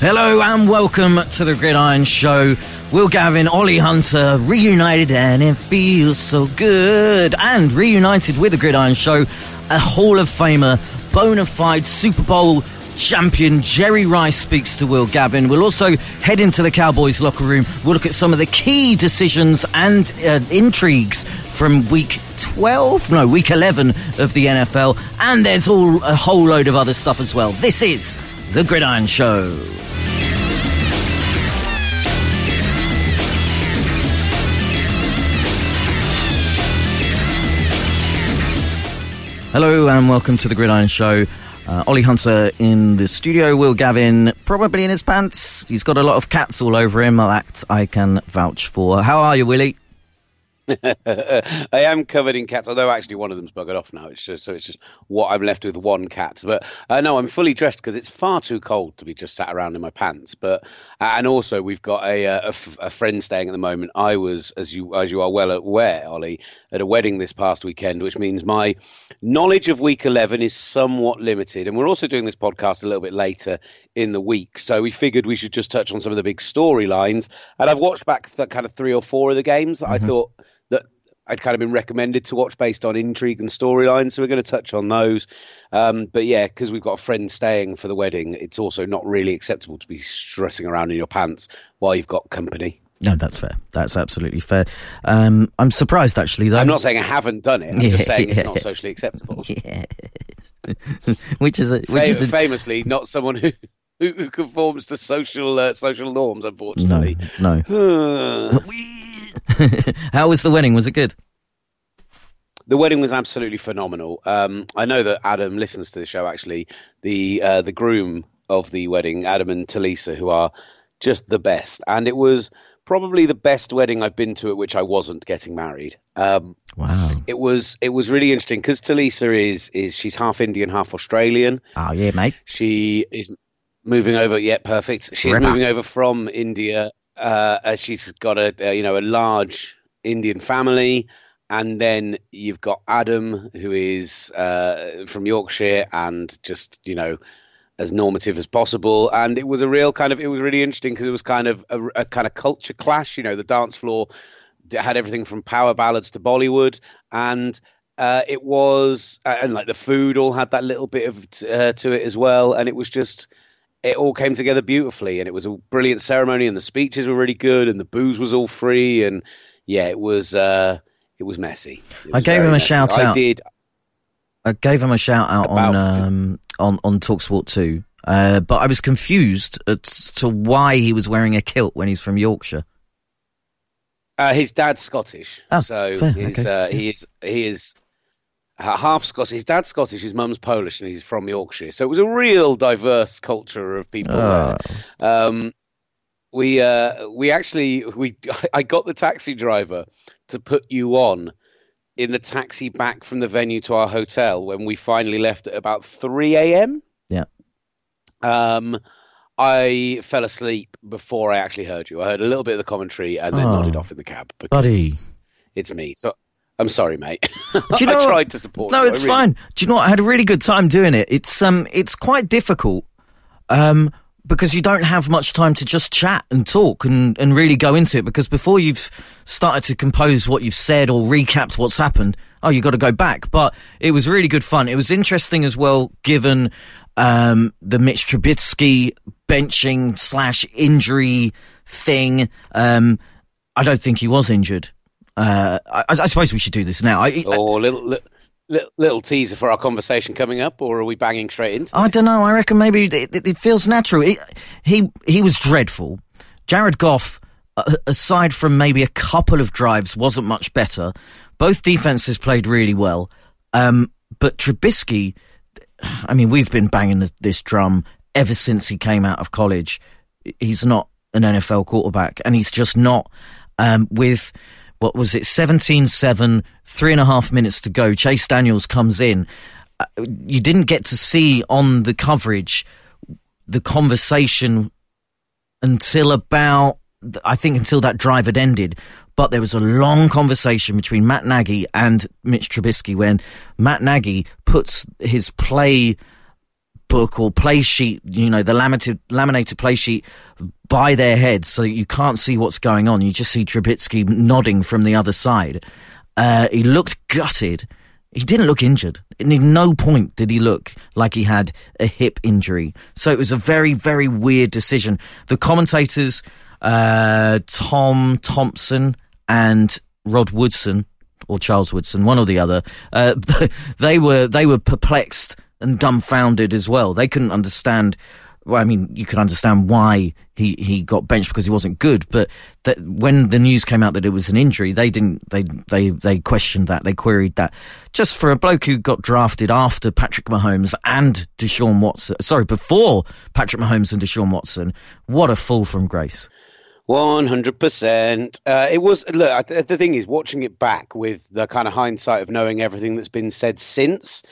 Hello and welcome to the Gridiron Show. Will Gavin, Ollie Hunter, reunited and it feels so good. And reunited with the Gridiron Show, a Hall of Famer, bona fide Super Bowl champion Jerry Rice speaks to Will Gavin. We'll also head into the Cowboys locker room. We'll look at some of the key decisions and uh, intrigues from week 12, no, week 11 of the NFL. And there's all a whole load of other stuff as well. This is the Gridiron Show. Hello and welcome to the Gridiron Show. Uh, Ollie Hunter in the studio, Will Gavin probably in his pants. He's got a lot of cats all over him. That I can vouch for. How are you, Willie? I am covered in cats, although actually one of them's buggered off now. It's just, so it's just what I'm left with one cat. But uh, no, I'm fully dressed because it's far too cold to be just sat around in my pants. But uh, and also we've got a, uh, a friend staying at the moment. I was, as you as you are well aware, Ollie, at a wedding this past weekend, which means my knowledge of Week 11 is somewhat limited. And we're also doing this podcast a little bit later in the week, so we figured we should just touch on some of the big storylines. And I've watched back the kind of three or four of the games that mm-hmm. I thought that I'd kind of been recommended to watch based on intrigue and storyline. So we're going to touch on those. Um, but yeah, because we've got a friend staying for the wedding, it's also not really acceptable to be stressing around in your pants while you've got company. No, that's fair. That's absolutely fair. Um, I'm surprised, actually. Though I'm not saying I haven't done it. I'm yeah, just saying yeah. it's not socially acceptable. Yeah. which is a, which Fam- is a... famously not someone who who, conforms to social uh, social norms. Unfortunately, no. no. How was the wedding? Was it good? The wedding was absolutely phenomenal. Um, I know that Adam listens to the show. Actually, the uh, the groom of the wedding, Adam and Talisa, who are just the best, and it was probably the best wedding I've been to at which I wasn't getting married. Um, wow! It was it was really interesting because Talisa is is she's half Indian, half Australian. Oh yeah, mate. She is moving over. Yeah, perfect. She's Ripper. moving over from India uh, she's got a, a, you know a large Indian family, and then you've got Adam who is uh, from Yorkshire and just you know as normative as possible. And it was a real kind of it was really interesting because it was kind of a, a, kind of culture clash. You know, the dance floor had everything from power ballads to Bollywood, and uh, it was uh, and like the food all had that little bit of uh, to it as well, and it was just it all came together beautifully, and it was a brilliant ceremony, and the speeches were really good, and the booze was all free, and yeah, it was uh, it was messy. It was I gave him a messy. shout out. I did. I gave him a shout out on um, on on Talksport two, uh, but I was confused as to why he was wearing a kilt when he's from Yorkshire. Uh, his dad's Scottish, oh, so fair, his, okay. uh, he is he is half Scottish. His dad's Scottish, his mum's Polish, and he's from Yorkshire. So it was a real diverse culture of people. Oh. Um, we uh, we actually we I got the taxi driver to put you on in the taxi back from the venue to our hotel when we finally left at about three a.m. Yeah. Um, I fell asleep before I actually heard you. I heard a little bit of the commentary and then Oh. nodded off in the cab because Buddy. it's me. So I'm sorry, mate. Do you know I tried to support. No, you. It's really- fine. Do you know what? I had a really good time doing it. It's um, it's quite difficult, um, because you don't have much time to just chat and talk and and really go into it. Because before you've started to compose what you've said or recapped what's happened, oh, you've got to go back. But it was really good fun. It was interesting as well, given um the Mitch Trubisky benching slash injury thing. Um, I don't think he was injured. Uh, I, I suppose we should do this now. I, Or little, little little teaser for our conversation coming up, or are we banging straight into? I don't know. I reckon maybe it, it, it feels natural. He, he he was dreadful. Jared Goff, aside from maybe a couple of drives, wasn't much better. Both defenses played really well, um, but Trubisky. I mean, we've been banging this, this drum ever since he came out of college. He's not an NFL quarterback, and he's just not. Um, with what was it, 17-7, three and a half minutes to go. Chase Daniels comes in. Uh, you didn't get to see on the coverage the conversation until about, I think, until that drive had ended. But there was a long conversation between Matt Nagy and Mitch Trubisky when Matt Nagy puts his play book or play sheet, you know, the laminated, laminated play sheet by their heads so you can't see what's going on. You just see Trubisky nodding from the other side. Uh, he looked gutted. He didn't look injured. At no point did he look like he had a hip injury. So it was a very, very weird decision. The commentators, uh, Tom Thompson and Rod Woodson, or Charles Woodson, one or the other, uh, they were they were perplexed and dumbfounded as well. They couldn't understand. Well, I mean, you could understand why he, he got benched because he wasn't good, but that when the news came out that it was an injury, they didn't they they they questioned that, they queried that. Just for a bloke who got drafted after Patrick Mahomes and Deshaun Watson, sorry, before Patrick Mahomes and Deshaun Watson, what a fall from grace. One hundred percent. Uh, it was look. The thing is, watching it back with the kind of hindsight of knowing everything that's been said since.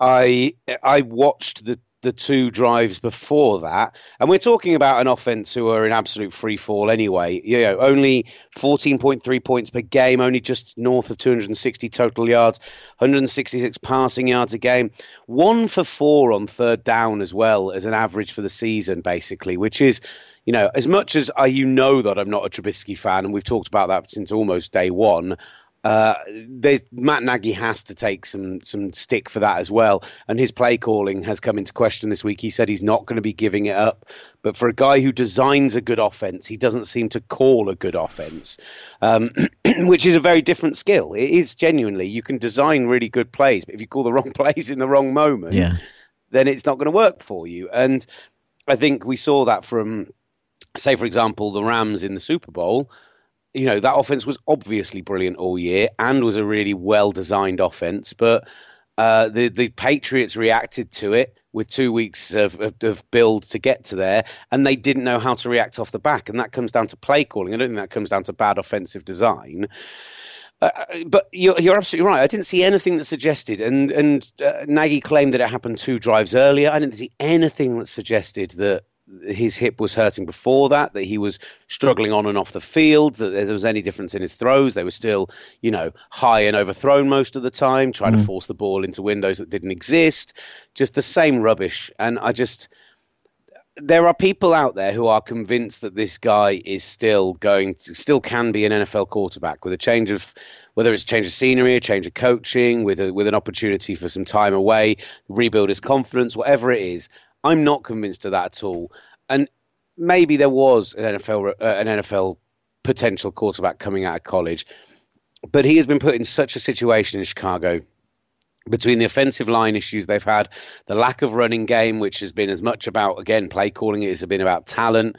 I I watched the the two drives before that, and we're talking about an offense who are in absolute free fall anyway. You know, only 14.3 points per game, only just north of 260 total yards, 166 passing yards a game, one for four on third down as well as an average for the season, basically, which is. You know, as much as I, you know that I'm not a Trubisky fan, and we've talked about that since almost day one, uh, Matt Nagy has to take some some stick for that as well, and his play calling has come into question this week. He said he's not going to be giving it up, but for a guy who designs a good offense, he doesn't seem to call a good offense, um, which is a very different skill. It is genuinely you can design really good plays, but if you call the wrong plays in the wrong moment, yeah. then it's not going to work for you. And I think we saw that from, say, for example, the Rams in the Super Bowl you know, that offense was obviously brilliant all year and was a really well designed offense, but uh, the the Patriots reacted to it with two weeks of, of, of, build to get to there, and they didn't know how to react off the back, and that comes down to play calling. I don't think that comes down to bad offensive design. Uh, but you're, you're, absolutely right. I didn't see anything that suggested, and and uh, Nagy claimed that it happened two drives earlier. I didn't see anything that suggested that his hip was hurting before that, that he was struggling on and off the field, that there was any difference in his throws. They were still, you know, high and overthrown most of the time, trying mm. to force the ball into windows that didn't exist. Just the same rubbish. And I just. There are people out there who are convinced that this guy is still going to, still can be an NFL quarterback with a change of whether it's a change of scenery, a change of coaching, with a, with an opportunity for some time away, rebuild his confidence, whatever it is. I'm not convinced of that at all. And maybe there was an NFL uh, an NFL potential quarterback coming out of college, but he has been put in such a situation in Chicago between the offensive line issues they've had, the lack of running game, which has been as much about again play calling it has been about talent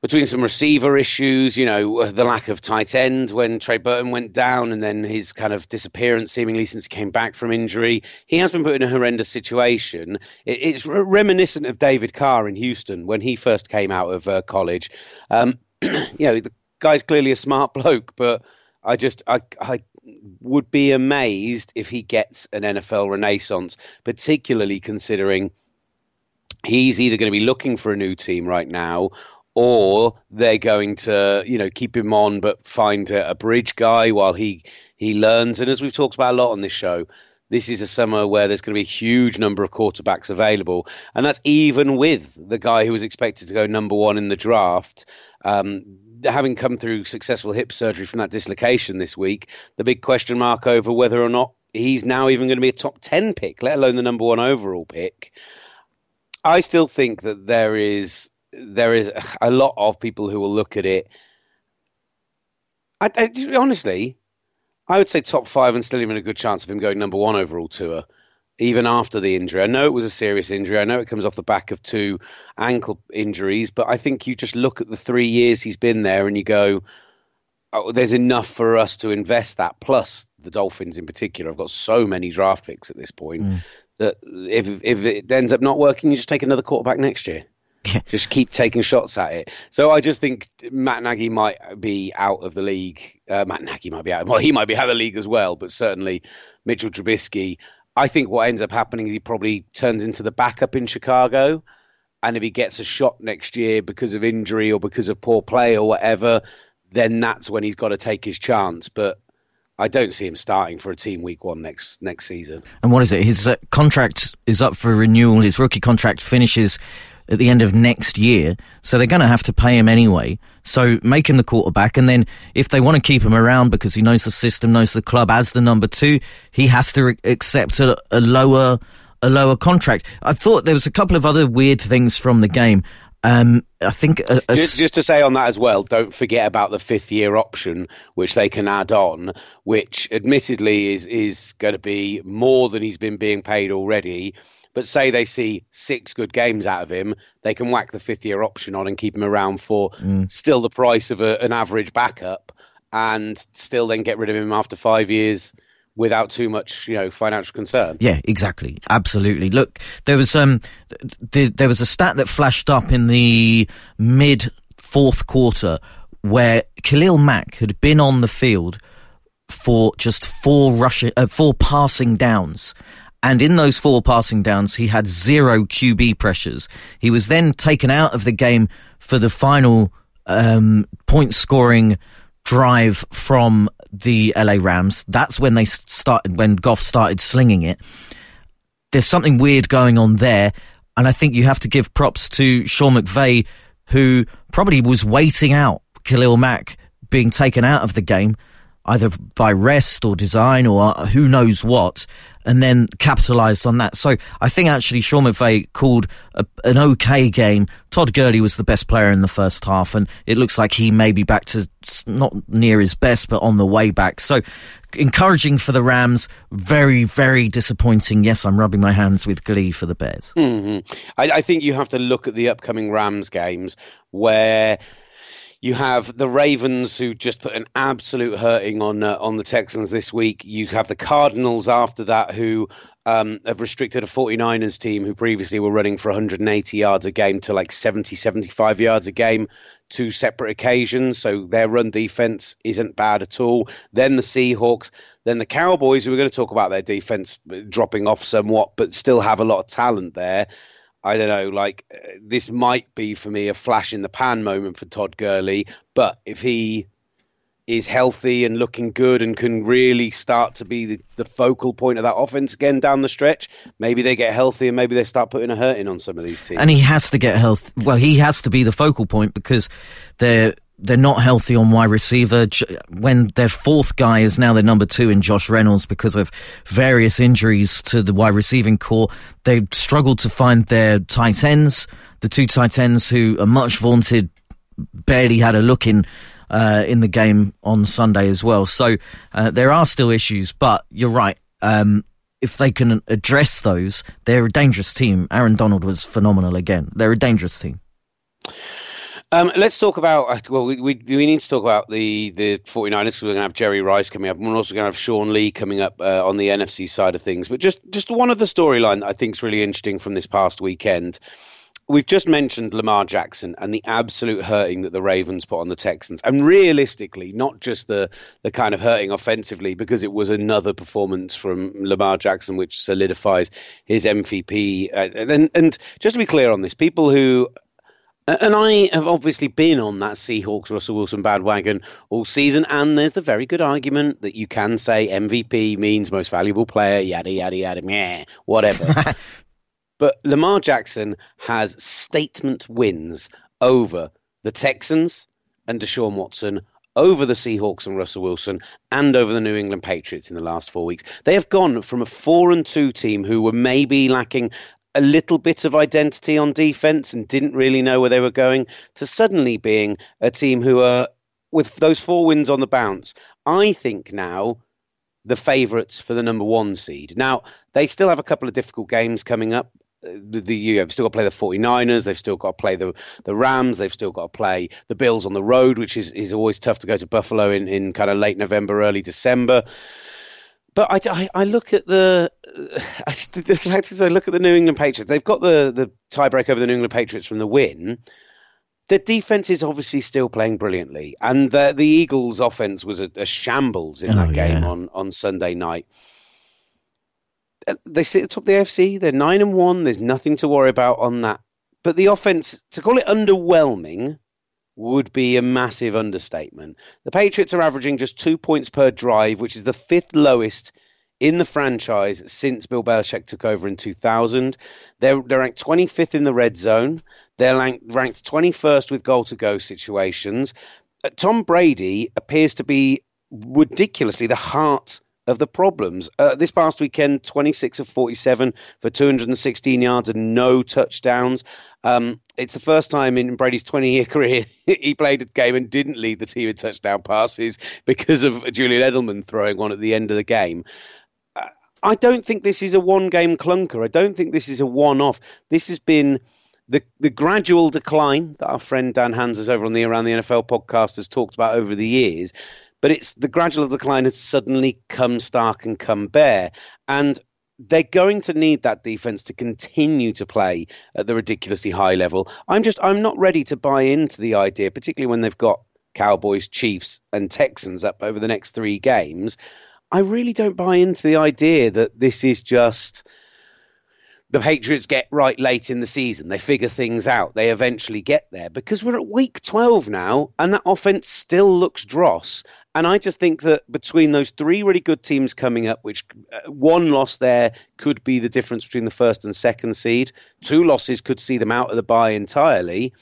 between some receiver issues, you know, the lack of tight end when Trey Burton went down and then his kind of disappearance seemingly since he came back from injury. He has been put in a horrendous situation. it's reminiscent of David Carr in Houston when he first came out of uh, college. Um, you know, the guy's clearly a smart bloke, but I just, I, I would be amazed if he gets an NFL renaissance, particularly considering he's either going to be looking for a new team right now or they're going to you know keep him on but find a, a, bridge guy while he he learns. And as we've talked about a lot on this show, this is a summer where there's going to be a huge number of quarterbacks available, and that's even with the guy who was expected to go number one in the draft. Um, having come through successful hip surgery from that dislocation this week, the big question mark over whether or not he's now even going to be a top 10 pick, let alone the number one overall pick. I still think that there is there is a lot of people who will look at it. I, I, honestly, I would say top five and still even a good chance of him going number one overall tour, even after the injury. I know it was a serious injury. I know it comes off the back of two ankle injuries, but I think you just look at the three years he's been there and you go, oh, there's enough for us to invest that. Plus, the Dolphins in particular have got so many draft picks at this point mm. that if if it ends up not working, you just take another quarterback next year. just keep taking shots at it. So I just think Matt Nagy might be out of the league. Uh, Matt Nagy might be out. Well, he might be out of the league as well, but certainly Mitchell Trubisky. I think what ends up happening is he probably turns into the backup in Chicago. And if he gets a shot next year because of injury or because of poor play or whatever, then that's when he's got to take his chance. But I don't see him starting for a team week one next next season. And what is it? His uh, contract is up for renewal. His rookie contract finishes at the end of next year, so they're going to have to pay him anyway. So make him the quarterback, and then if they want to keep him around because he knows the system, knows the club as the number two, he has to accept a, a lower a lower contract. I thought there was a couple of other weird things from the game. Um, I think a, a just, just, to say on that as well, don't forget about the fifth year option, which they can add on, which admittedly is is going to be more than he's been being paid already. But say they see six good games out of him, they can whack the fifth year option on and keep him around for mm. still the price of a, an average backup, and still then get rid of him after five years without too much, you know, financial concern. Yeah, exactly, absolutely. Look, there was um, th- there was a stat that flashed up in the mid fourth quarter where Khalil Mack had been on the field for just four rushing, uh, four passing downs. And in those four passing downs, he had zero QB pressures. He was then taken out of the game for the final um, point scoring drive from the LA Rams. That's when they started, when Goff started slinging it. There's something weird going on there. And I think you have to give props to Sean McVay, who probably was waiting out Khalil Mack being taken out of the game, either by rest or design or who knows what and then capitalised on that. So I think actually Sean McVay called a, an okay game. Todd Gurley was the best player in the first half, and it looks like he may be back to not near his best, but on the way back. So encouraging for the Rams. Very, very disappointing. Yes, I'm rubbing my hands with glee for the Bears. Mm-hmm. I, I think you have to look at the upcoming Rams games where you have the Ravens who just put an absolute hurting on uh, on the Texans this week. You have the Cardinals after that who um, have restricted a 49ers team who previously were running for 180 yards a game to like 70, 75 yards a game, two separate occasions. So their run defense isn't bad at all. Then the Seahawks, then the Cowboys, who we're going to talk about their defense dropping off somewhat, but still have a lot of talent there. I don't know, like uh, this might be for me a flash in the pan moment for Todd Gurley, but if he is healthy and looking good and can really start to be the, the focal point of that offense again down the stretch, maybe they get healthy and maybe they start putting a hurt in on some of these teams. And he has to get health. Well, he has to be the focal point because they're they're not healthy on wide receiver. When their fourth guy is now their number two in Josh Reynolds because of various injuries to the wide receiving core, they've struggled to find their tight ends. The two tight ends who are much vaunted barely had a look in. Uh, in the game on Sunday as well. So uh, there are still issues, but you're right. Um, if they can address those, they're a dangerous team. Aaron Donald was phenomenal again. They're a dangerous team. Um, let's talk about. Uh, well, we, we, we need to talk about the the 49ers because we're going to have Jerry Rice coming up, we're also going to have Sean Lee coming up uh, on the NFC side of things. But just just one of the storyline that I think is really interesting from this past weekend. We've just mentioned Lamar Jackson and the absolute hurting that the Ravens put on the Texans, and realistically, not just the the kind of hurting offensively, because it was another performance from Lamar Jackson which solidifies his MVP. Uh, and and just to be clear on this, people who and I have obviously been on that Seahawks Russell Wilson bandwagon all season, and there's the very good argument that you can say MVP means most valuable player, yada yada yada, meh, whatever. but Lamar Jackson has statement wins over the Texans and Deshaun Watson, over the Seahawks and Russell Wilson, and over the New England Patriots in the last four weeks. They have gone from a four and two team who were maybe lacking a little bit of identity on defense and didn't really know where they were going to suddenly being a team who are with those four wins on the bounce. I think now the favourites for the number one seed. Now they still have a couple of difficult games coming up. The, the you have still got to play the 49ers they've still got to play the the Rams they've still got to play the Bills on the road which is is always tough to go to Buffalo in in kind of late November early December but I, I, I, look at the, I, the fact is I look at the New England Patriots. They've got the the tiebreak over the New England Patriots from the win. The defense is obviously still playing brilliantly, and the the Eagles' offense was a, a shambles in oh, that game yeah. on on Sunday night. Uh, they sit at the top of the AFC. They're nine and one. There's nothing to worry about on that. But the offense, to call it underwhelming, would be a massive understatement. The Patriots are averaging just two points per drive, which is the fifth lowest in the franchise since Bill Belichick took over in 2000. They're, they're ranked 25th in the red zone. They're ranked, ranked 21st with goal to go situations. Uh, Tom Brady appears to be ridiculously the heart of the problems. Uh, this past weekend, 26 of 47 for 216 yards and no touchdowns. Um, it's the first time in Brady's 20 year career he played a game and didn't lead the team in touchdown passes because of Julian Edelman throwing one at the end of the game. Uh, I don't think this is a one game clunker. I don't think this is a one off. This has been the the gradual decline that our friend Dan Hanzus over on the Around the NFL podcast has talked about over the years but it's the gradual decline has suddenly come stark and come bare. And they're going to need that defense to continue to play at the ridiculously high level. I'm just I'm not ready to buy into the idea, particularly when they've got Cowboys, Chiefs, and Texans up over the next three games. I really don't buy into the idea that this is just the Patriots get right late in the season. They figure things out. They eventually get there because we're at week 12 now and that offense still looks dross. And I just think that between those three really good teams coming up, which uh, one loss there could be the difference between the first and second seed, two losses could see them out of the bye entirely.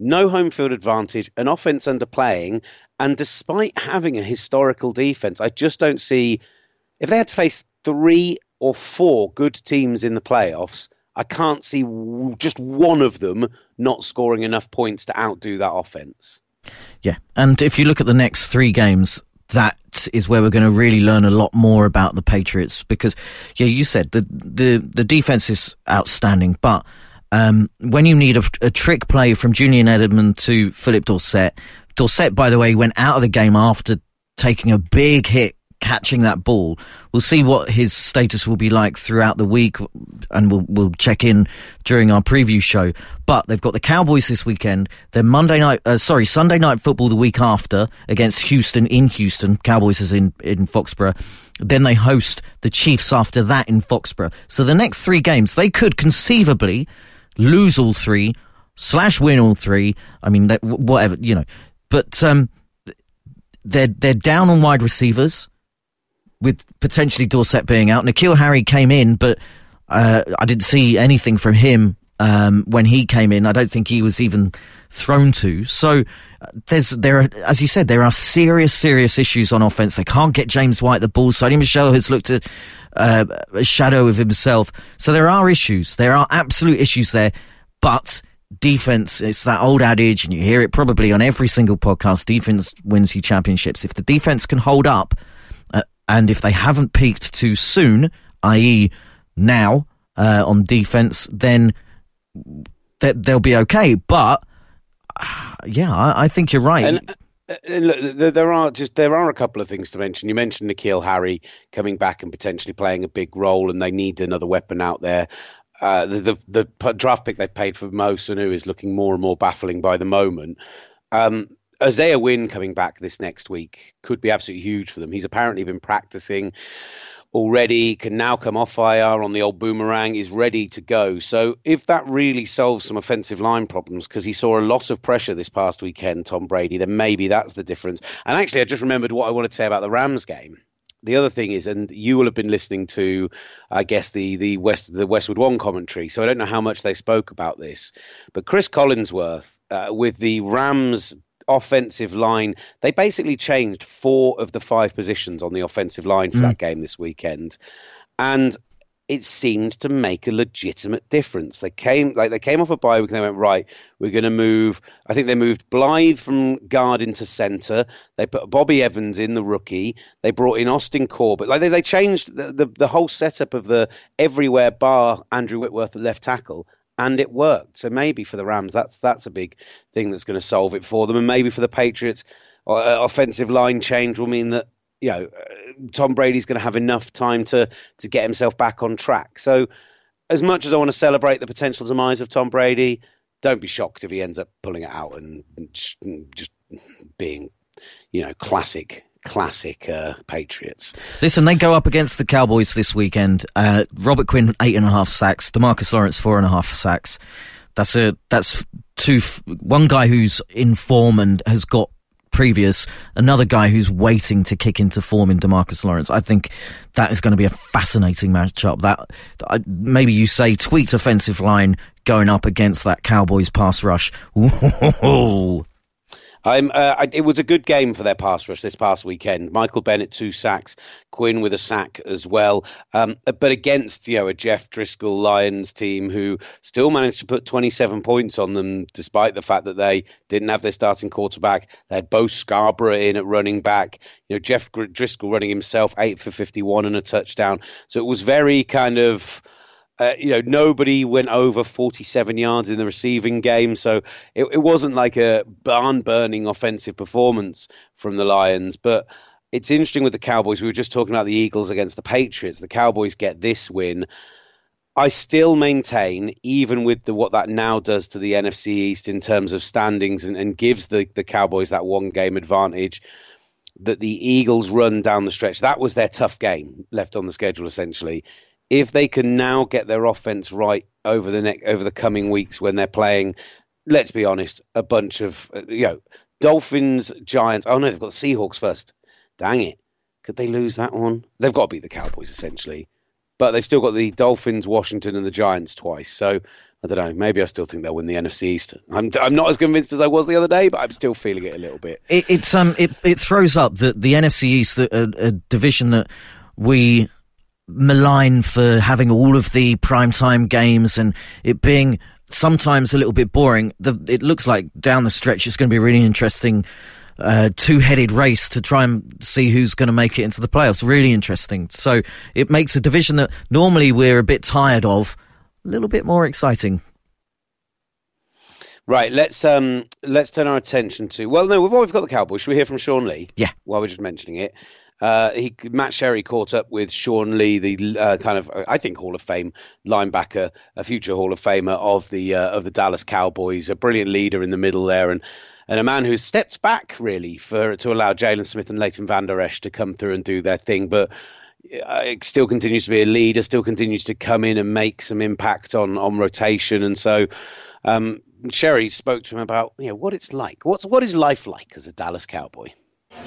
No home field advantage, an offense underplaying, and despite having a historical defense, I just don't see if they had to face three or four good teams in the playoffs. I can't see just one of them not scoring enough points to outdo that offense. Yeah, and if you look at the next three games, that is where we're going to really learn a lot more about the Patriots because, yeah, you said the the the defense is outstanding, but um, when you need a, a, trick play from Julian Edelman to Phillip Dorsett, Dorsett, by the way, went out of the game after taking a big hit catching that ball. We'll see what his status will be like throughout the week, and we'll we'll check in during our preview show. But they've got the Cowboys this weekend. Then Monday night, uh, sorry, Sunday night football the week after against Houston in Houston. Cowboys is in in Foxborough. Then they host the Chiefs after that in Foxborough. So the next three games they could conceivably lose all three slash win all three. I mean, whatever you know, but um, they're they're down on wide receivers with potentially Dorsett being out. N'Keal Harry came in, but uh, I didn't see anything from him um, when he came in. I don't think he was even thrown to. So uh, there's there are, as you said, there are serious, serious issues on offense. They can't get James White the ball. Sony Michel has looked uh, a shadow of himself. So there are issues. There are absolute issues there, but. Defense, it's that old adage, and you hear it probably on every single podcast. Defense wins you championships. If the defense can hold up, and if they haven't peaked too soon, i.e., now uh, on defense, then they, they'll be okay. But uh, yeah, I, I, think you're right. And, uh, look, there are just there are a couple of things to mention. You mentioned N'Keal Harry coming back and potentially playing a big role, and they need another weapon out there. Uh, the, the, the draft pick they've paid for Mo Sanu is looking more and more baffling by the moment. Um, Isaiah Wynn coming back this next week could be absolutely huge for them. He's apparently been practicing already, can now come off IR on the old boomerang, is ready to go. So if that really solves some offensive line problems, because he saw a lot of pressure this past weekend, Tom Brady, then maybe that's the difference. And actually, I just remembered what I wanted to say about the Rams game. The other thing is, and you will have been listening to, I guess the the West the Westwood One commentary. So I don't know how much they spoke about this, but Cris Collinsworth uh, with the Rams offensive line. They basically changed four of the five positions on the offensive line for mm. that game this weekend. And it seemed to make a legitimate difference. They came like they came off a bye week and they went right. We're going to move. I think they moved Blythe from guard into centre. They put Bobby Evans in the rookie. They brought in Austin Corbett. Like they, they changed the, the, the whole setup of the everywhere bar Andrew Whitworth at left tackle and it worked. So maybe for the Rams, that's that's a big thing that's going to solve it for them, and maybe for the Patriots, uh, offensive line change will mean that you know uh, Tom Brady's going to have enough time to to get himself back on track. So as much as I want to celebrate the potential demise of Tom Brady, don't be shocked if he ends up pulling it out and just, just being, you know, classic classic uh, Patriots. Listen, they go up against the Cowboys this weekend. Uh, Robert Quinn eight and a half sacks, Demarcus Lawrence four and a half sacks. That's a that's two, one guy who's in form and has got previous, another guy who's waiting to kick into form in Demarcus Lawrence. I think that is going to be a fascinating matchup. That maybe you say tweaked offensive line going up against that Cowboys pass rush. Ooh. Uh, it was a good game for their pass rush this past weekend. Michael Bennett two sacks, Quinn with a sack as well. Um, but against you know a Jeff Driskel Lions team who still managed to put 27 points on them, despite the fact that they didn't have their starting quarterback. They had Bo Scarborough in at running back. You know Jeff Driskel running himself eight for 51 and a touchdown. So it was very kind of uh, you know, nobody went over 47 yards in the receiving game, so it, it wasn't like a barn burning offensive performance from the Lions. But it's interesting with the Cowboys. We were just talking about the Eagles against the Patriots. The Cowboys get this win. I still maintain, even with the, what that now does to the NFC East in terms of standings and, and gives the, the Cowboys that one game advantage, that the Eagles run down the stretch, that was their tough game left on the schedule essentially if they can now get their offense right over the next over the coming weeks when they're playing, let's be honest, a bunch of you know Dolphins, Giants. Oh no, they've got the Seahawks first. Dang it! Could they lose that one? They've got to beat the Cowboys essentially, but they've still got the Dolphins, Washington, and the Giants twice. So I don't know. Maybe I still think they'll win the NFC East. I'm I'm not as convinced as I was the other day, but I'm still feeling it a little bit. It, it's um it it throws up the the NFC East, a, a division that we malign for having all of the primetime games and it being sometimes a little bit boring. The, it looks like down the stretch it's going to be a really interesting uh, two-headed race to try and see who's going to make it into the playoffs. Really interesting. So it makes a division that normally we're a bit tired of a little bit more exciting. Right, let's um let's turn our attention to well no we've always got the Cowboys. Should we hear from Sean Lee? Yeah. While we're just mentioning it. Uh, he Matt Sherry caught up with Sean Lee, the uh, kind of I think Hall of Fame linebacker, a future Hall of Famer of the uh, of the Dallas Cowboys, a brilliant leader in the middle there, and and a man who's stepped back really for to allow Jaylon Smith and Leighton Vander Esch to come through and do their thing, but. Uh, it still continues to be a leader, still continues to come in and make some impact on on rotation, and so um, Sherry spoke to him about you know what it's like. What's what is life like as a Dallas Cowboy?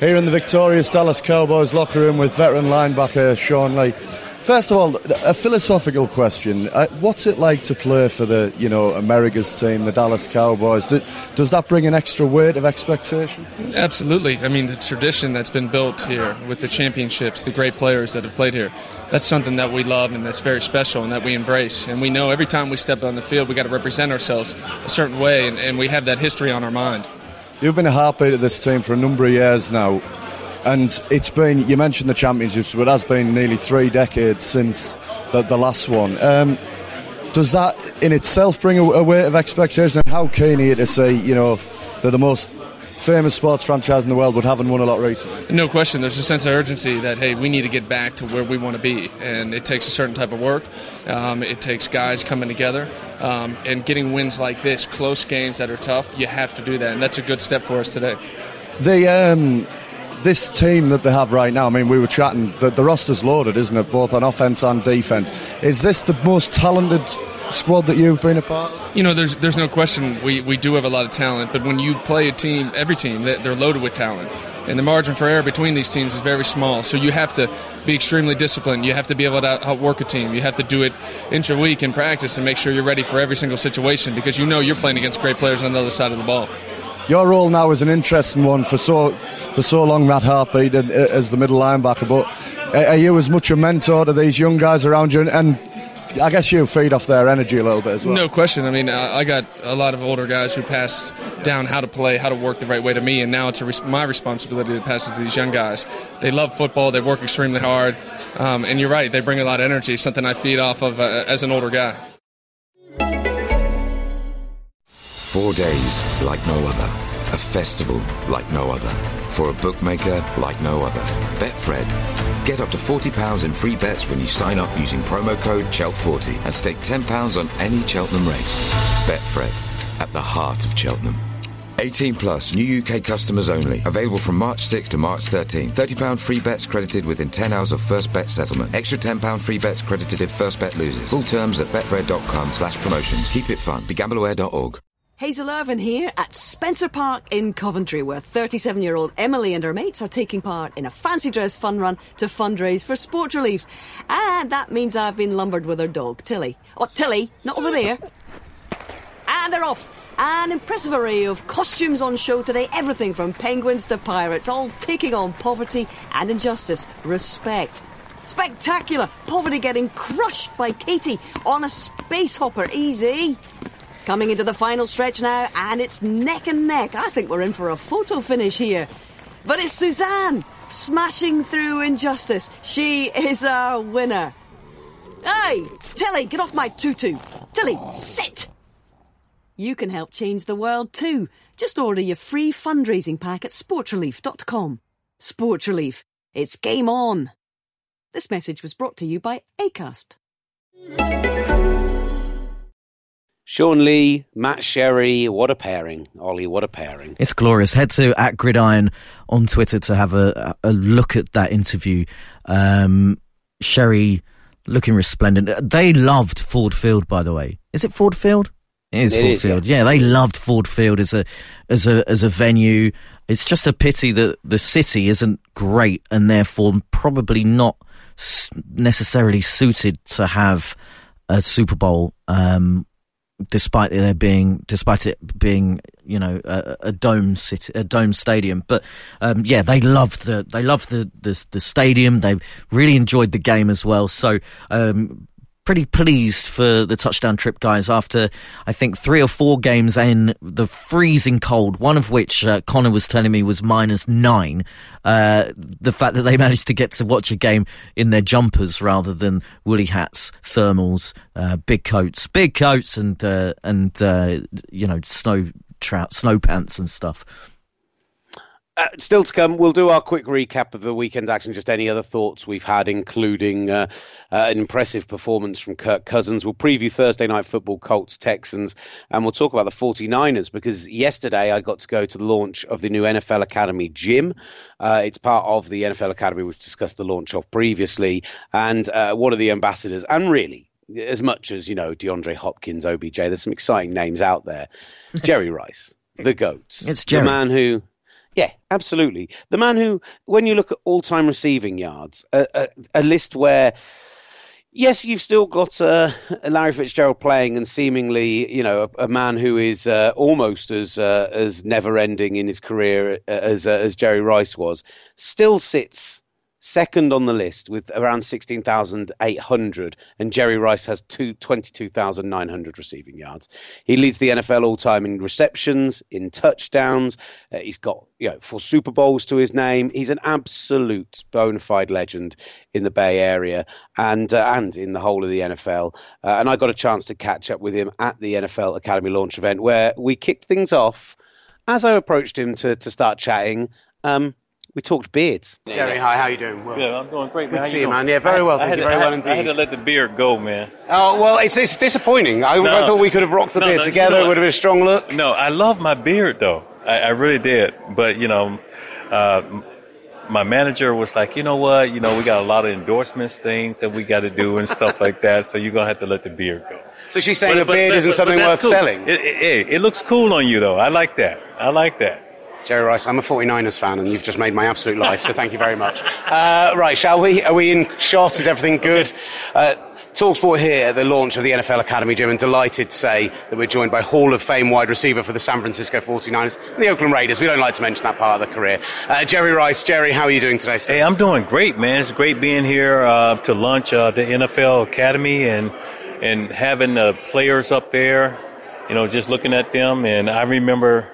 Here in the victorious Dallas Cowboys locker room with veteran linebacker Sean Lee. First of all, a philosophical question: uh, What's it like to play for the, you know, America's team, the Dallas Cowboys? Do, does that bring an extra weight of expectation? Absolutely. I mean, the tradition that's been built here with the championships, the great players that have played here, that's something that we love and that's very special and that we embrace. And we know every time we step on the field, we got to represent ourselves a certain way, and, and we have that history on our mind. You've been a heartbeat of this team for a number of years now, and it's been, you mentioned the championships, but it has been nearly three decades since the, the last one. Um, does that in itself bring a, a weight of expectation? And how keen are you to see, you know, they're the most famous sports franchise in the world, but haven't won a lot recently? No question. There's a sense of urgency that, hey, we need to get back to where we want to be. And it takes a certain type of work. Um, it takes guys coming together um, and getting wins like this, close games that are tough. You have to do that, and that's a good step for us today. The um, this team that they have right now. I mean, we were chatting. The, the roster's loaded, isn't it? Both on offense and defense. Is this the most talented squad that you've been a part? of? You know, there's there's no question we, we do have a lot of talent, but when you play a team, every team, they're loaded with talent and the margin for error between these teams is very small. So you have to be extremely disciplined. You have to be able to outwork a team. You have to do it inch a week in practice and make sure you're ready for every single situation because you know you're playing against great players on the other side of the ball. Your role now is an interesting one for so for so long, Matt Hartbeat, as the middle linebacker. But are you as much a mentor to these young guys around you, and I guess you feed off their energy a little bit as well. No question. I mean, I got a lot of older guys who passed down how to play, how to work the right way to me, and now it's res- my responsibility to pass it to these young guys. They love football. They work extremely hard, um, and you're right. They bring a lot of energy. Something I feed off of uh, as an older guy. Four days like no other. A festival like no other. For a bookmaker like no other. Betfred. Get up to £40 in free bets when you sign up using promo code CHELT40 and stake £10 on any Cheltenham race. Betfred. At the heart of Cheltenham. 18 plus, new UK customers only. Available from March 6 to March 13. £30 free bets credited within 10 hours of first bet settlement. Extra £10 free bets credited if first bet loses. Full terms at betfred.com slash promotions. Keep it fun. BeGambleAware.org. Hazel Irvine here at Spencer Park in Coventry, where 37 year old Emily and her mates are taking part in a fancy dress fun run to fundraise for Sport Relief. And that means I've been lumbered with her dog, Tilly. Oh, Tilly, not over there. And they're off. An impressive array of costumes on show today, everything from penguins to pirates, all taking on poverty and injustice. Respect. Spectacular! Poverty getting crushed by Katie on a space hopper. Easy. Coming into the final stretch now, and it's neck and neck. I think we're in for a photo finish here. But it's Suzanne smashing through injustice. She is our winner. Hey, Tilly, get off my tutu. Tilly, sit. You can help change the world too. Just order your free fundraising pack at sportsrelief.com. Sports Relief. It's game on. This message was brought to you by ACAST. Sean Lee, Matt Sherry, what a pairing. Ollie, what a pairing. It's glorious. Head to at Gridiron on Twitter to have a, a look at that interview. Um, Sherry looking resplendent. They loved Ford Field, by the way. Is it Ford Field? It is It Ford is, Field. yeah. Yeah. they loved Ford Field as a as a as a venue. It's just a pity that the city isn't great and therefore probably not necessarily suited to have a Super Bowl. Um, despite there being, despite it being, you know, a, a dome city, a dome stadium. But um, yeah, they loved the they loved the, the the stadium. They really enjoyed the game as well. So. Um, Pretty pleased for the touchdown trip guys after I think three or four games in the freezing cold, one of which uh, Connor was telling me was minus nine. Uh, the fact that they managed to get to watch a game in their jumpers rather than woolly hats, thermals, uh, big coats, big coats, and uh, and uh, you know snow trout, snow pants and stuff. Uh, still to come, we'll do our quick recap of the weekend action. Just any other thoughts we've had, including uh, uh, an impressive performance from Kirk Cousins. We'll preview Thursday night football, Colts, Texans, and we'll talk about the 49ers because yesterday I got to go to the launch of the new NFL Academy gym. Uh, it's part of the NFL Academy we've discussed the launch of previously, and uh, one of the ambassadors, and really as much as you know DeAndre Hopkins, OBJ. There's some exciting names out there. Jerry Rice, the goats, It's Jerry. the man who. Yeah, absolutely. The man who, when you look at all-time receiving yards, a, a, a list where, yes, you've still got uh, Larry Fitzgerald playing, and seemingly, you know, a, a man who is uh, almost as uh, as never-ending in his career uh, as uh, as Jerry Rice was, still sits second on the list with around 16,800 and Jerry Rice has two, 22,900 receiving yards. He leads the NFL all time in receptions, in touchdowns. Uh, he's got, you know, four Super Bowls to his name. He's an absolute bona fide legend in the Bay Area and uh, and in the whole of the NFL. Uh, and I got a chance to catch up with him at the NFL Academy launch event where we kicked things off. As I approached him to, to start chatting, um, we talked beards. Jerry, hi, how you doing? Well, Yeah, I'm doing great, Good man. to see you you, man. Yeah, very well, I- I thank had you, very I well had- I had to let the beard go, man. Oh, well, it's, it's disappointing. I, I thought we could have rocked the No, beer no, you together. know it would have been a strong look. No, I love my beard though. I, I really did. But you know, uh, my manager was like, you know what? You know, we got a lot of endorsements, things that we got to do and stuff like that. So you're gonna have to let the beard go. So she's saying But- the beard but- isn't but something that's worth cool. selling. It, it, it looks cool on you though. I like that. I like that. Jerry Rice, I'm a 49ers fan, and you've just made my absolute life. So thank you very much. Uh, right, shall we? Are we in shot? Is everything good? Uh, Talksport here at the launch of the NFL Academy gym, and delighted to say that we're joined by Hall of Fame wide receiver for the San Francisco 49ers and the Oakland Raiders. We don't like to mention that part of the career. Uh, Jerry Rice, Jerry, how are you doing today? Sir? Hey, I'm doing great, man. It's great being here uh, to launch uh, the NFL Academy and and having the players up there. You know, just looking at them, and I remember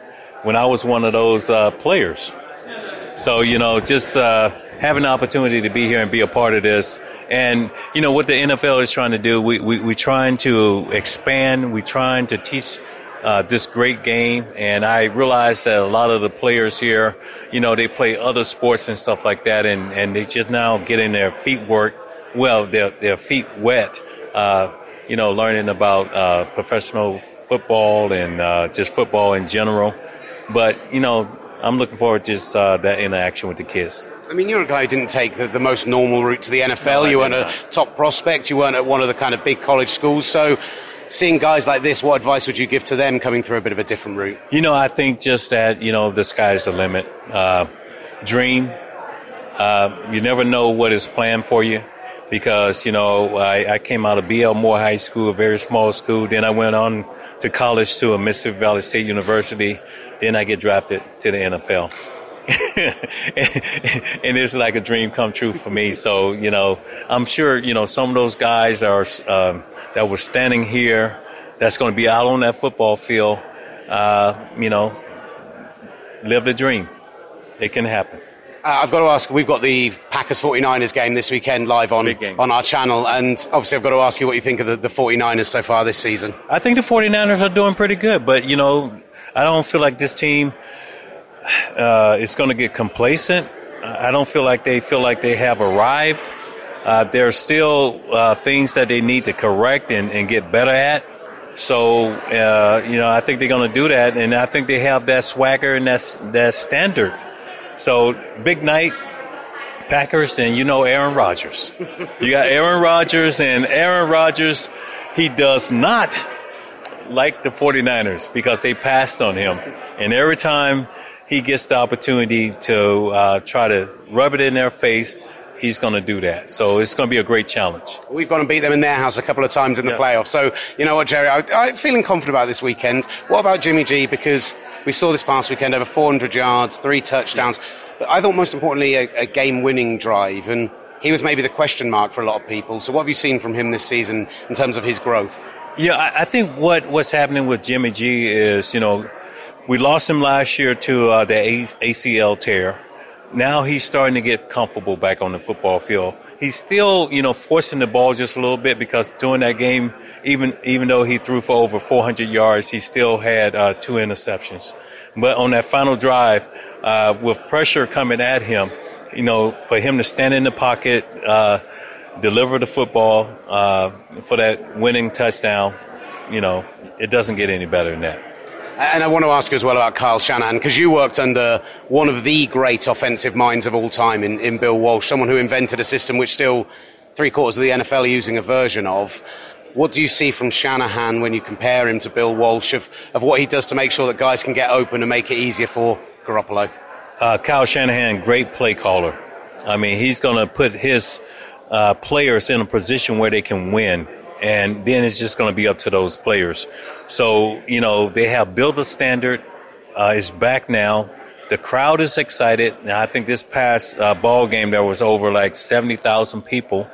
when I was one of those uh, players. So you know, just uh, having the opportunity to be here and be a part of this, and you know what the NFL is trying to do. We we we trying to expand. we're trying to teach uh, this great game, and I realized that a lot of the players here, you know, they play other sports and stuff like that, and and they just now getting their feet work, well, their their feet wet. Uh, you know, learning about uh, professional football and uh, just football in general. But you know, I'm looking forward to just uh, that interaction with the kids. I mean, you're a guy who didn't take the, the most normal route to the NFL. No, you weren't did a top prospect. You weren't at one of the kind of big college schools. So, seeing guys like this, what advice would you give to them coming through a bit of a different route? You know, I think just that, you know, the sky's the limit. Uh, dream. Uh, you never know what is planned for you because, you know, I, I came out of B.L. Moor High School, a very small school. Then I went on to college to a Mississippi Valley State University. Then I get drafted to the NFL. and it's like a dream come true for me. So, you know, I'm sure, you know, some of those guys are, um, that were standing here, that's going to be out on that football field, uh, you know, live the dream. It can happen. Uh, I've got to ask, we've got the Packers 49ers game this weekend live on, on our channel, and obviously I've got to ask you what you think of the, the 49ers so far this season. I think the 49ers are doing pretty good, but, you know, I don't feel like this team uh, is going to get complacent. I don't feel like they feel like they have arrived. Uh, there are still uh, things that they need to correct and, and get better at. So, uh, you know, I think they're going to do that, and I think they have that swagger and that, that standard. So, big night, Packers, and you know Aaron Rodgers. you got Aaron Rodgers, and Aaron Rodgers, he does not like the 49ers because they passed on him. And every time he gets the opportunity to uh, try to rub it in their face, he's going to do that. So it's going to be a great challenge. We've gone and beat them in their house a couple of times in the yeah. playoffs. So, you know what, Jerry, I, am feeling confident about this weekend. What about Jimmy G? Because we saw this past weekend over 400 yards, three touchdowns. But I thought most importantly, a, a game winning drive. And he was maybe the question mark for a lot of people. So, what have you seen from him this season in terms of his growth? Yeah, I, I think what, what's happening with Jimmy G is, you know, we lost him last year to uh, the ACL tear. Now he's starting to get comfortable back on the football field. He's still, you know, forcing the ball just a little bit because during that game, even even though he threw for over 400 yards, he still had uh, two interceptions. But on that final drive, uh, with pressure coming at him, you know, for him to stand in the pocket, uh, deliver the football uh, for that winning touchdown, you know, it doesn't get any better than that. And I want to ask you as well about Kyle Shanahan, because you worked under one of the great offensive minds of all time in, in Bill Walsh, someone who invented a system which still three quarters of the NFL are using a version of. What do you see from Shanahan when you compare him to Bill Walsh of, of what he does to make sure that guys can get open and make it easier for Garoppolo? Uh, Kyle Shanahan, great play caller. I mean, he's going to put his uh, players in a position where they can win and then it's just going to be up to those players. So you know they have built a standard. Uh, it's back now. The crowd is excited. Now, I think this past uh, ball game there was over like seventy thousand people,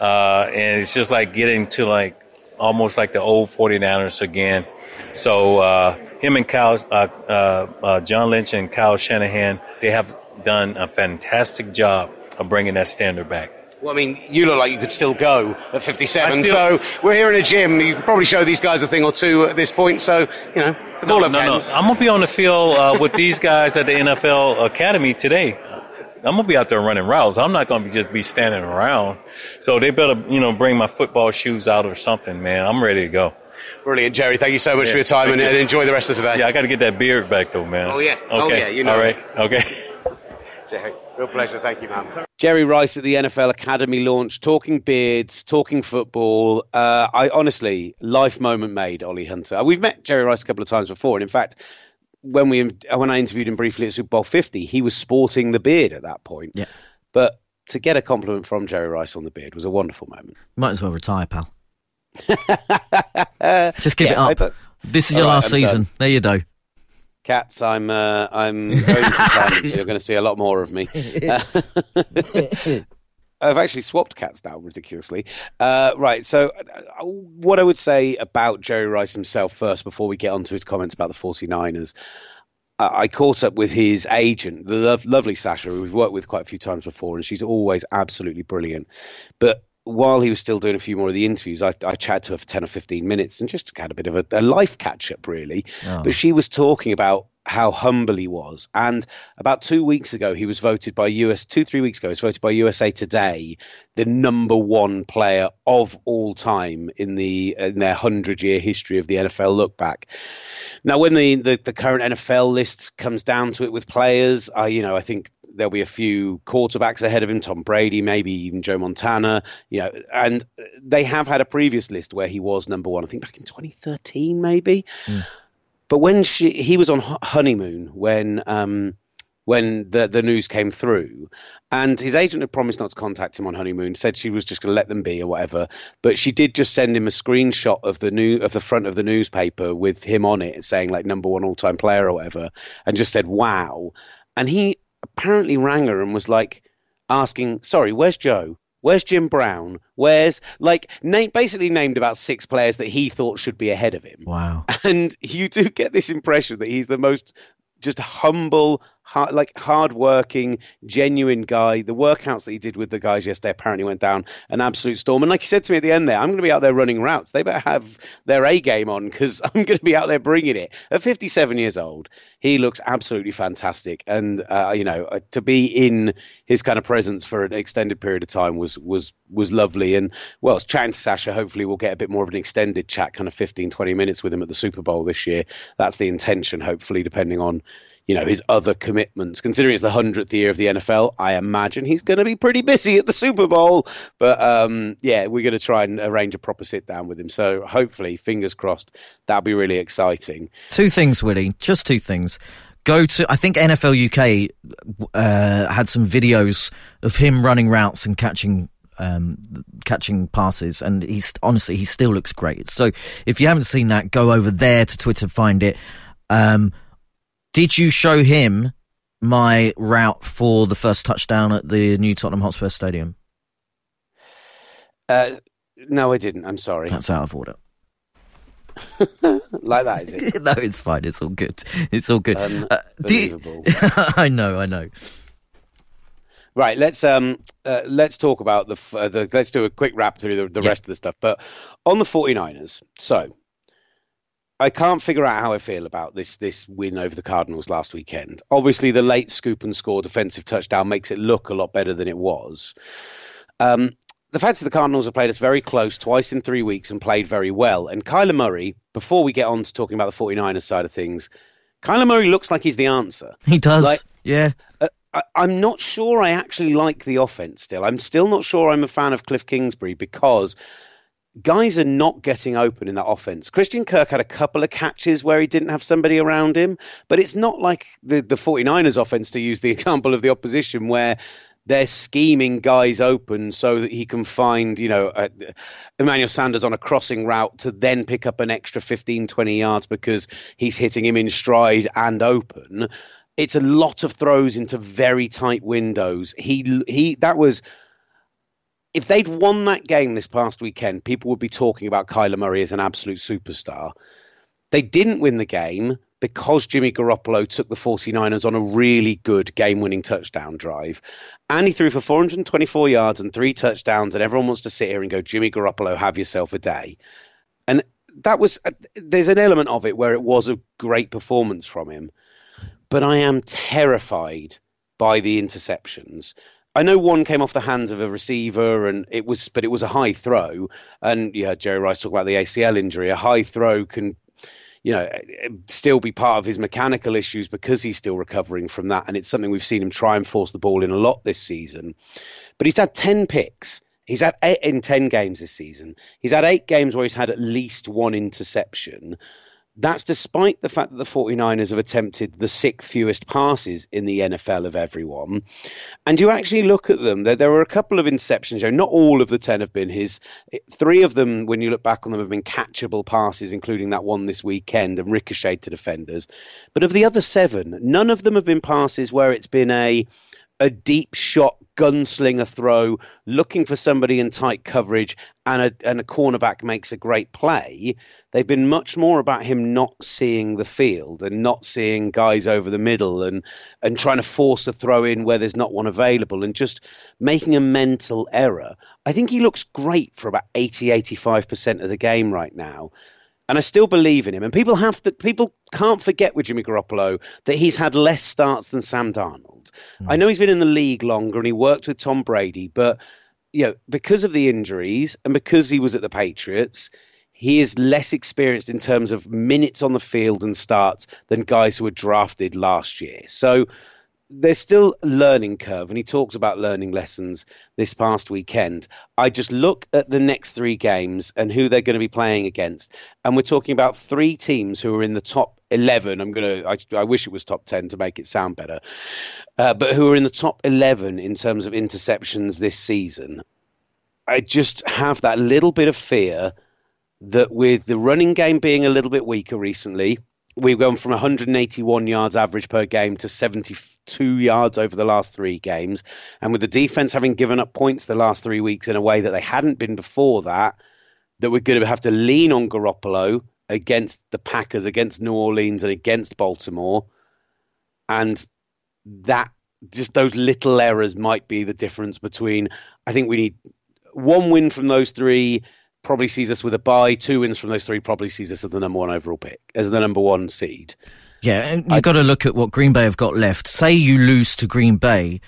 uh, and it's just like getting to like almost like the old 49ers again. So uh, him and Kyle, uh, uh, uh, John Lynch and Kyle Shanahan, they have done a fantastic job of bringing that standard back. Well, I mean, you look like you could still go at 57. Still... So we're here in a gym. You can probably show these guys a thing or two at this point. So you know, the no, no, no. I'm gonna be on the field uh, with these guys at the NFL Academy today. I'm gonna be out there running routes. I'm not gonna be just be standing around. So they better, you know, bring my football shoes out or something, man. I'm ready to go. Brilliant, Jerry. Thank you so much yeah, for your time and, and, enjoy the rest of today. Yeah, I got to get that beard back though, man. Oh yeah. Okay. Oh yeah. You know. All right. Okay. Jerry. Real pleasure. Thank you, man. Jerry Rice at the NFL Academy launch, talking beards, talking football. Uh, I honestly, life moment made, Olly Hunter. We've met Jerry Rice a couple of times before, and in fact, when we when I interviewed him briefly at Super Bowl 50, he was sporting the beard at that point. Yeah. But to get a compliment from Jerry Rice on the beard was a wonderful moment. Might as well retire, pal. Just give yeah, it up. This is your right, last I'm season. Done. There you go. Cats, I'm uh, I'm going to so you're going to see a lot more of me. I've actually swapped cats now, ridiculously. Uh, right, so uh, what I would say about Jerry Rice himself first, before we get on to his comments about the 49ers, uh, I caught up with his agent, the lo- lovely Sasha, who we've worked with quite a few times before, and she's always absolutely brilliant. But while he was still doing a few more of the interviews, I, I chatted to her for 10 or 15 minutes and just had a bit of a, a life catch up, really. Oh. But she was talking about how humble he was. And about two weeks ago, he was voted by US, two, three weeks ago, he was voted by USA Today the number one player of all time in the in their 100 year history of the NFL look back. Now, when the, the, the current NFL list comes down to it with players, I, you know, I think there'll be a few quarterbacks ahead of him, Tom Brady, maybe even Joe Montana. You know, and they have had a previous list where he was number one. I think back in 2013, maybe. Mm. But when she he was on honeymoon when um, when the the news came through, and his agent had promised not to contact him on honeymoon. Said she was just going to let them be or whatever. But she did just send him a screenshot of the new of the front of the newspaper with him on it, saying like number one all time player or whatever, and just said wow. And he apparently rang her and was like asking, "Sorry, where's Joe? Where's Jim Brown? Where's like name, basically named about six players that he thought should be ahead of him. Wow. And you do get this impression that he's the most just humble, hard, like hardworking, genuine guy. The workouts that he did with the guys yesterday apparently went down an absolute storm. And like he said to me at the end there, I'm going to be out there running routes. They better have their A game on because I'm going to be out there bringing it. At 57 years old, he looks absolutely fantastic. And uh, you know, uh, to be in his kind of presence for an extended period of time was was was lovely. And well, chatting to Sasha, hopefully we'll get a bit more of an extended chat, kind of 15, 20 minutes with him at the Super Bowl this year. That's the intention, hopefully, depending on you know his other commitments. Considering it's the hundredth year of the NFL, I imagine he's going to be pretty busy at the Super Bowl. But um, yeah, we're going to try and arrange a proper sit down with him. So hopefully, fingers crossed, that'll be really exciting. Two things, Willie. Just two things. Go to I think NFL UK uh, had some videos of him running routes and catching um, catching passes, and he's honestly he still looks great. So if you haven't seen that, go over there to Twitter, find it. Um, did you show him my route for the first touchdown at the new Tottenham Hotspur Stadium? Uh, no, I didn't. I'm sorry. That's out of order. like that, is it? no, it's fine. It's all good. It's all good. Uh, you... I know. I know. Right, let's um uh, let's talk about the, uh, the let's do a quick wrap through the, the rest of the stuff. But on the 49ers, so I can't figure out how I feel about this this win over the Cardinals last weekend. Obviously, the late scoop and score defensive touchdown makes it look a lot better than it was. Um, the fact that the Cardinals have played us very close twice in three weeks and played very well. And Kyler Murray, before we get on to talking about the 49ers side of things, Kyler Murray looks like he's the answer. He does. Like, yeah. Uh, I, I'm not sure I actually like the offense still. I'm still not sure I'm a fan of Cliff Kingsbury because guys are not getting open in that offense. Christian Kirk had a couple of catches where he didn't have somebody around him, but it's not like the, the 49ers offense, to use the example of the opposition, where they're scheming guys open so that he can find, you know, uh, Emmanuel Sanders on a crossing route to then pick up an extra 15, 20 yards because he's hitting him in stride and open. It's a lot of throws into very tight windows. He he that was if they'd won that game this past weekend, people would be talking about Kyler Murray as an absolute superstar. They didn't win the game because Jimmy Garoppolo took the 49ers on a really good game winning touchdown drive. And he threw for 424 yards and three touchdowns, and everyone wants to sit here and go, Jimmy Garoppolo, have yourself a day. And that was, uh, there's an element of it where it was a great performance from him. But I am terrified by the interceptions. I know one came off the hands of a receiver, and it was, but it was a high throw. And yeah, Jerry Rice talked about the ACL injury. A high throw can, you know, still be part of his mechanical issues because he's still recovering from that. And it's something we've seen him try and force the ball in a lot this season. But he's had ten picks. He's had eight in ten games this season. He's had eight games where he's had at least one interception. That's despite the fact that the 49ers have attempted the sixth fewest passes in the NFL of everyone. And you actually look at them, there, there were a couple of interceptions. Know, not all of the 10 have been his. Three of them, when you look back on them, have been catchable passes, including that one this weekend and ricocheted to defenders. But of the other seven, none of them have been passes where it's been a a deep shot gunslinger throw, looking for somebody in tight coverage, and a, and a cornerback makes a great play. They've been much more about him not seeing the field and not seeing guys over the middle and, and trying to force a throw in where there's not one available and just making a mental error. I think he looks great for about 80, 85% of the game right now and I still believe in him. And people have to people can't forget with Jimmy Garoppolo that he's had less starts than Sam Darnold. Mm. I know he's been in the league longer and he worked with Tom Brady, but you know, because of the injuries and because he was at the Patriots, he is less experienced in terms of minutes on the field and starts than guys who were drafted last year. So there's still a learning curve, and he talks about learning lessons this past weekend. I just look at the next three games and who they're going to be playing against, and we're talking about three teams who are in the top 11. I'm to, I, I wish it was top 10 to make it sound better, uh, but who are in the top 11 in terms of interceptions this season. I just have that little bit of fear that with the running game being a little bit weaker recently, we've gone from 181 yards average per game to 72 yards over the last three games. And with the defense having given up points the last three weeks in a way that they hadn't been before that, that we're going to have to lean on Garoppolo against the Packers, against New Orleans, and against Baltimore. And that just those little errors might be the difference between. I think we need one win from those three probably sees us with a bye. Two wins from those three probably sees us as the number one overall pick, as the number one seed. Yeah, and you've got to look at what Green Bay have got left. Say you lose to Green Bay,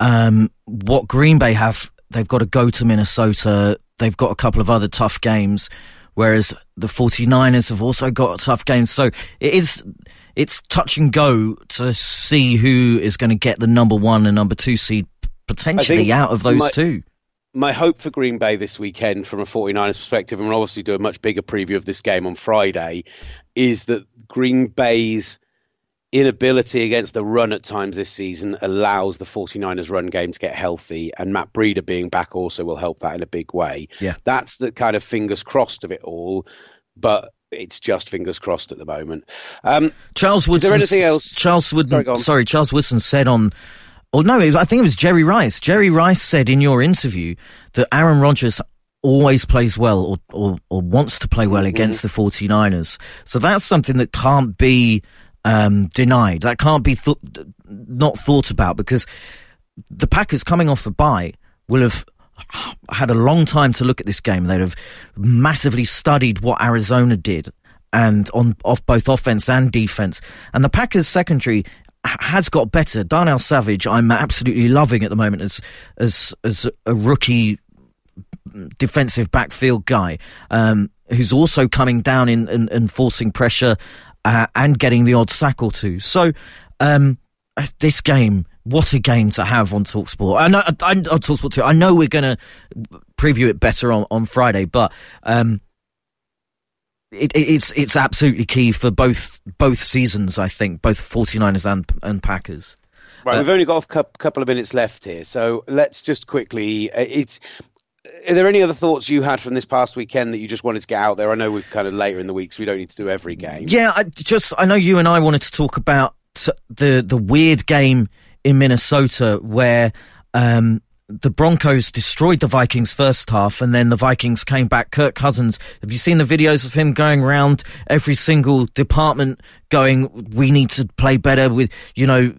um, what Green Bay have, they've got to go to Minnesota. They've got a couple of other tough games, whereas the 49ers have also got tough games. So it is, it's touch and go to see who is going to get the number one and number two seed potentially out of those my, two my hope for Green Bay this weekend, from a 49ers perspective, and we'll obviously do a much bigger preview of this game on Friday, is that Green Bay's inability against the run at times this season allows the 49ers run game to get healthy and Matt Breida being back also will help that in a big way. Yeah. That's the kind of fingers crossed of it all, but it's just fingers crossed at the moment. Um, Charles Woodson. Is there anything else? Charles Woodson. Sorry, sorry, Charles Woodson said on or no, I think it was Jerry Rice. Jerry Rice said in your interview that Aaron Rodgers always plays well or, or, or wants to play well mm-hmm. against the 49ers. So that's something that can't be um, denied. That can't be th- not thought about because the Packers coming off a bye will have had a long time to look at this game. They'd have massively studied what Arizona did and on off both offense and defense. And the Packers secondary has got better. Darnell Savage, I'm absolutely loving at the moment as as as a rookie defensive backfield guy um, who's also coming down in and forcing pressure uh, and getting the odd sack or two. So um, this game, what a game to have on Talksport. I know on Talksport too. I know we're going to preview it better on on Friday, but. Um, it, it's it's absolutely key for both both seasons. I think both 49ers and and Packers. Right, uh, we've only got a couple of minutes left here, so let's just quickly. Uh, it's. Are there any other thoughts you had from this past weekend that you just wanted to get out there? I know we're kind of later in the week, so we don't need to do every game. Yeah, I just I know you and I wanted to talk about the the weird game in Minnesota where um, the Broncos destroyed the Vikings first half and then the Vikings came back. Kirk Cousins, have you seen the videos of him going around every single department going, we need to play better with, you know,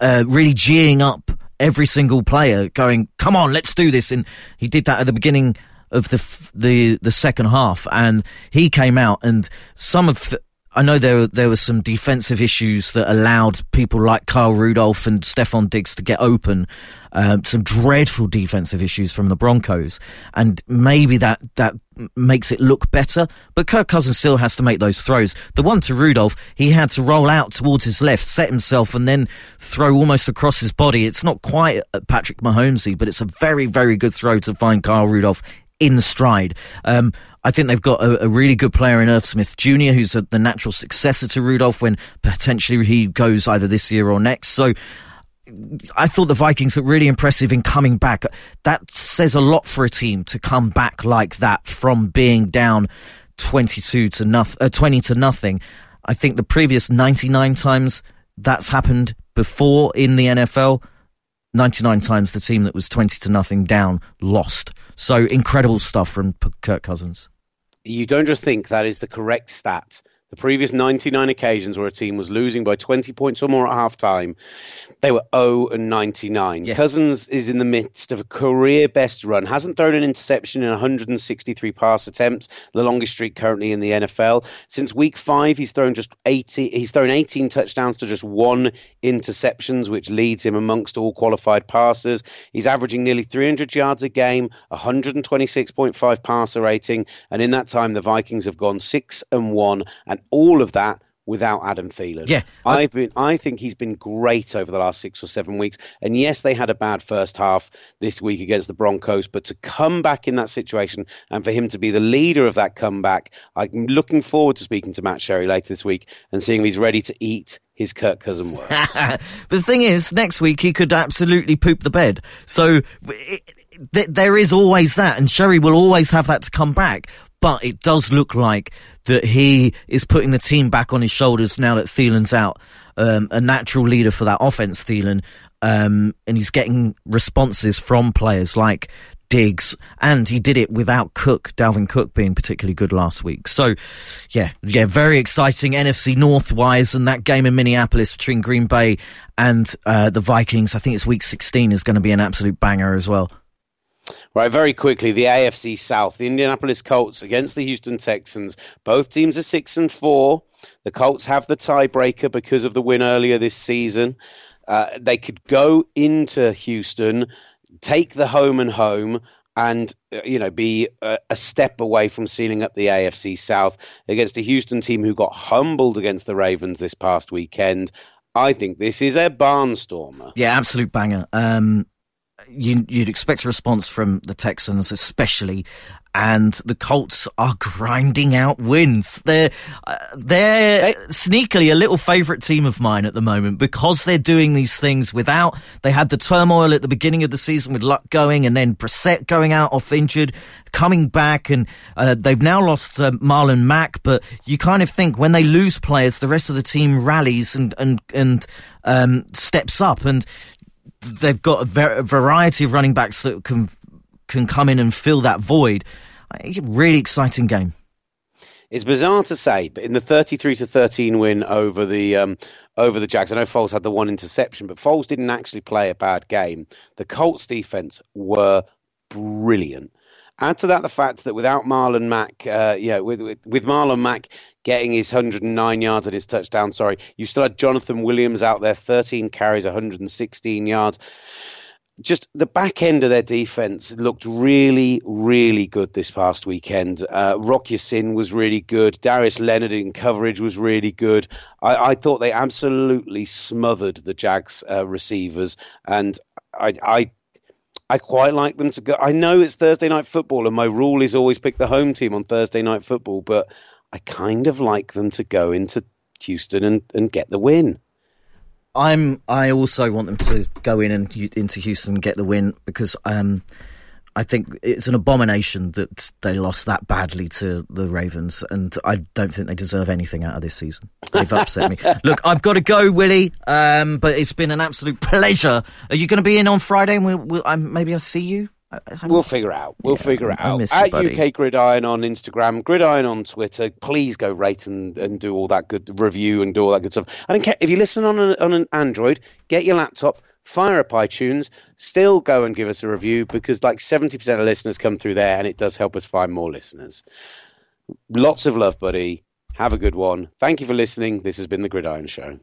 uh, really geeing up every single player going, come on, let's do this. And he did that at the beginning of the, the, the second half and he came out and some of I know there there were some defensive issues that allowed people like Kyle Rudolph and Stefon Diggs to get open. Um, some dreadful defensive issues from the Broncos, and maybe that that makes it look better. But Kirk Cousins still has to make those throws. The one to Rudolph, he had to roll out towards his left, set himself, and then throw almost across his body. It's not quite Patrick Mahomesy, but it's a very very good throw to find Kyle Rudolph in stride. Um, I think they've got a, a, really good player in Irv Smith Jr., who's a, the natural successor to Rudolph when potentially he goes either this year or next. So I thought the Vikings looked really impressive in coming back. That says a lot for a team to come back like that from being down 22 to nothing, uh, 20 to nothing. I think the previous 99 times that's happened before in the NFL, 99 times the team that was 20 to nothing down lost. So incredible stuff from Kirk Cousins. You don't just think that is the correct stat the previous 99 occasions where a team was losing by 20 points or more at halftime, they were 0 and 99. Yeah. Cousins is in the midst of a career best run. Hasn't thrown an interception in 163 pass attempts, the longest streak currently in the NFL. Since week 5, he's thrown just 80 he's thrown 18 touchdowns to just one interceptions, which leads him amongst all qualified passers. He's averaging nearly 300 yards a game, 126.5 passer rating, and in that time the Vikings have gone 6 and 1 and all of that without Adam Thielen. Yeah, I've been. I think he's been great over the last six or seven weeks. And yes, they had a bad first half this week against the Broncos, but to come back in that situation and for him to be the leader of that comeback, I'm looking forward to speaking to Matt Sherry later this week and seeing if he's ready to eat his Kirk Cousin words. but the thing is, next week he could absolutely poop the bed. So it, th- there is always that, and Sherry will always have that to come back. But it does look like that he is putting the team back on his shoulders now that Thielen's out. Um, a natural leader for that offense, Thielen, um, and he's getting responses from players like Diggs, and he did it without Cook, Dalvin Cook being particularly good last week. So, yeah, yeah, very exciting NFC North wise, and that game in Minneapolis between Green Bay and uh, the Vikings. I think it's week 16 is going to be an absolute banger as well. Right, very quickly, the AFC South, the Indianapolis Colts against the Houston Texans. Both teams are six and four. The Colts have the tiebreaker because of the win earlier this season. Uh, they could go into Houston, take the home and home, and uh, you know be a, a, step away from sealing up the AFC South against a Houston team who got humbled against the Ravens this past weekend. I think this is a barnstormer. Yeah, absolute banger. Um, you, would expect a response from the Texans, especially, and the Colts are grinding out wins. They're uh, they're sneakily a little favourite team of mine at the moment because they're doing these things without. They had the turmoil at the beginning of the season with Luck going, and then Brissett going out off injured, coming back, and uh, they've now lost uh, Marlon Mack. But you kind of think when they lose players, the rest of the team rallies and and and um, steps up and they've got a, ver- variety of running backs that can can come in and fill that void. Really exciting game. It's bizarre to say, but in the 33 to 13 win over the um, over the Jags, I know Foles had the one interception, but Foles didn't actually play a bad game. The Colts defense were brilliant. Add to that the fact that without Marlon Mack, uh, yeah, with, with, with Marlon Mack getting his 109 yards and his touchdown, sorry, you still had Jonathan Williams out there, 13 carries, 116 yards. Just the back end of their defense looked really, really good this past weekend. Uh, Rock Ya-Sin was really good. Darius Leonard in coverage was really good. I, I thought they absolutely smothered the Jags uh, receivers, and I, I I quite like them to go. I know it's Thursday night football, and my rule is always pick the home team on Thursday night football, but I kind of like them to go into Houston and, and get the win. I'm. I also want them to go in and into Houston and get the win because um, I think it's an abomination that they lost that badly to the Ravens, and I don't think they deserve anything out of this season. They've upset me. Look, I've got to go, Willie. Um, but it's been an absolute pleasure. Are you going to be in on Friday? And we'll, we'll um, maybe I'll see you. We'll figure out. We'll yeah, figure it out. You, At. UK Gridiron on Instagram, Gridiron on Twitter. Please go rate and, and do all that good review and do all that good stuff. I don't care if you listen on an, on an Android. Get your laptop, fire up iTunes. Still go and give us a review because like seventy percent of listeners come through there, and it does help us find more listeners. Lots of love, buddy. Have a good one. Thank you for listening. This has been the Gridiron Show.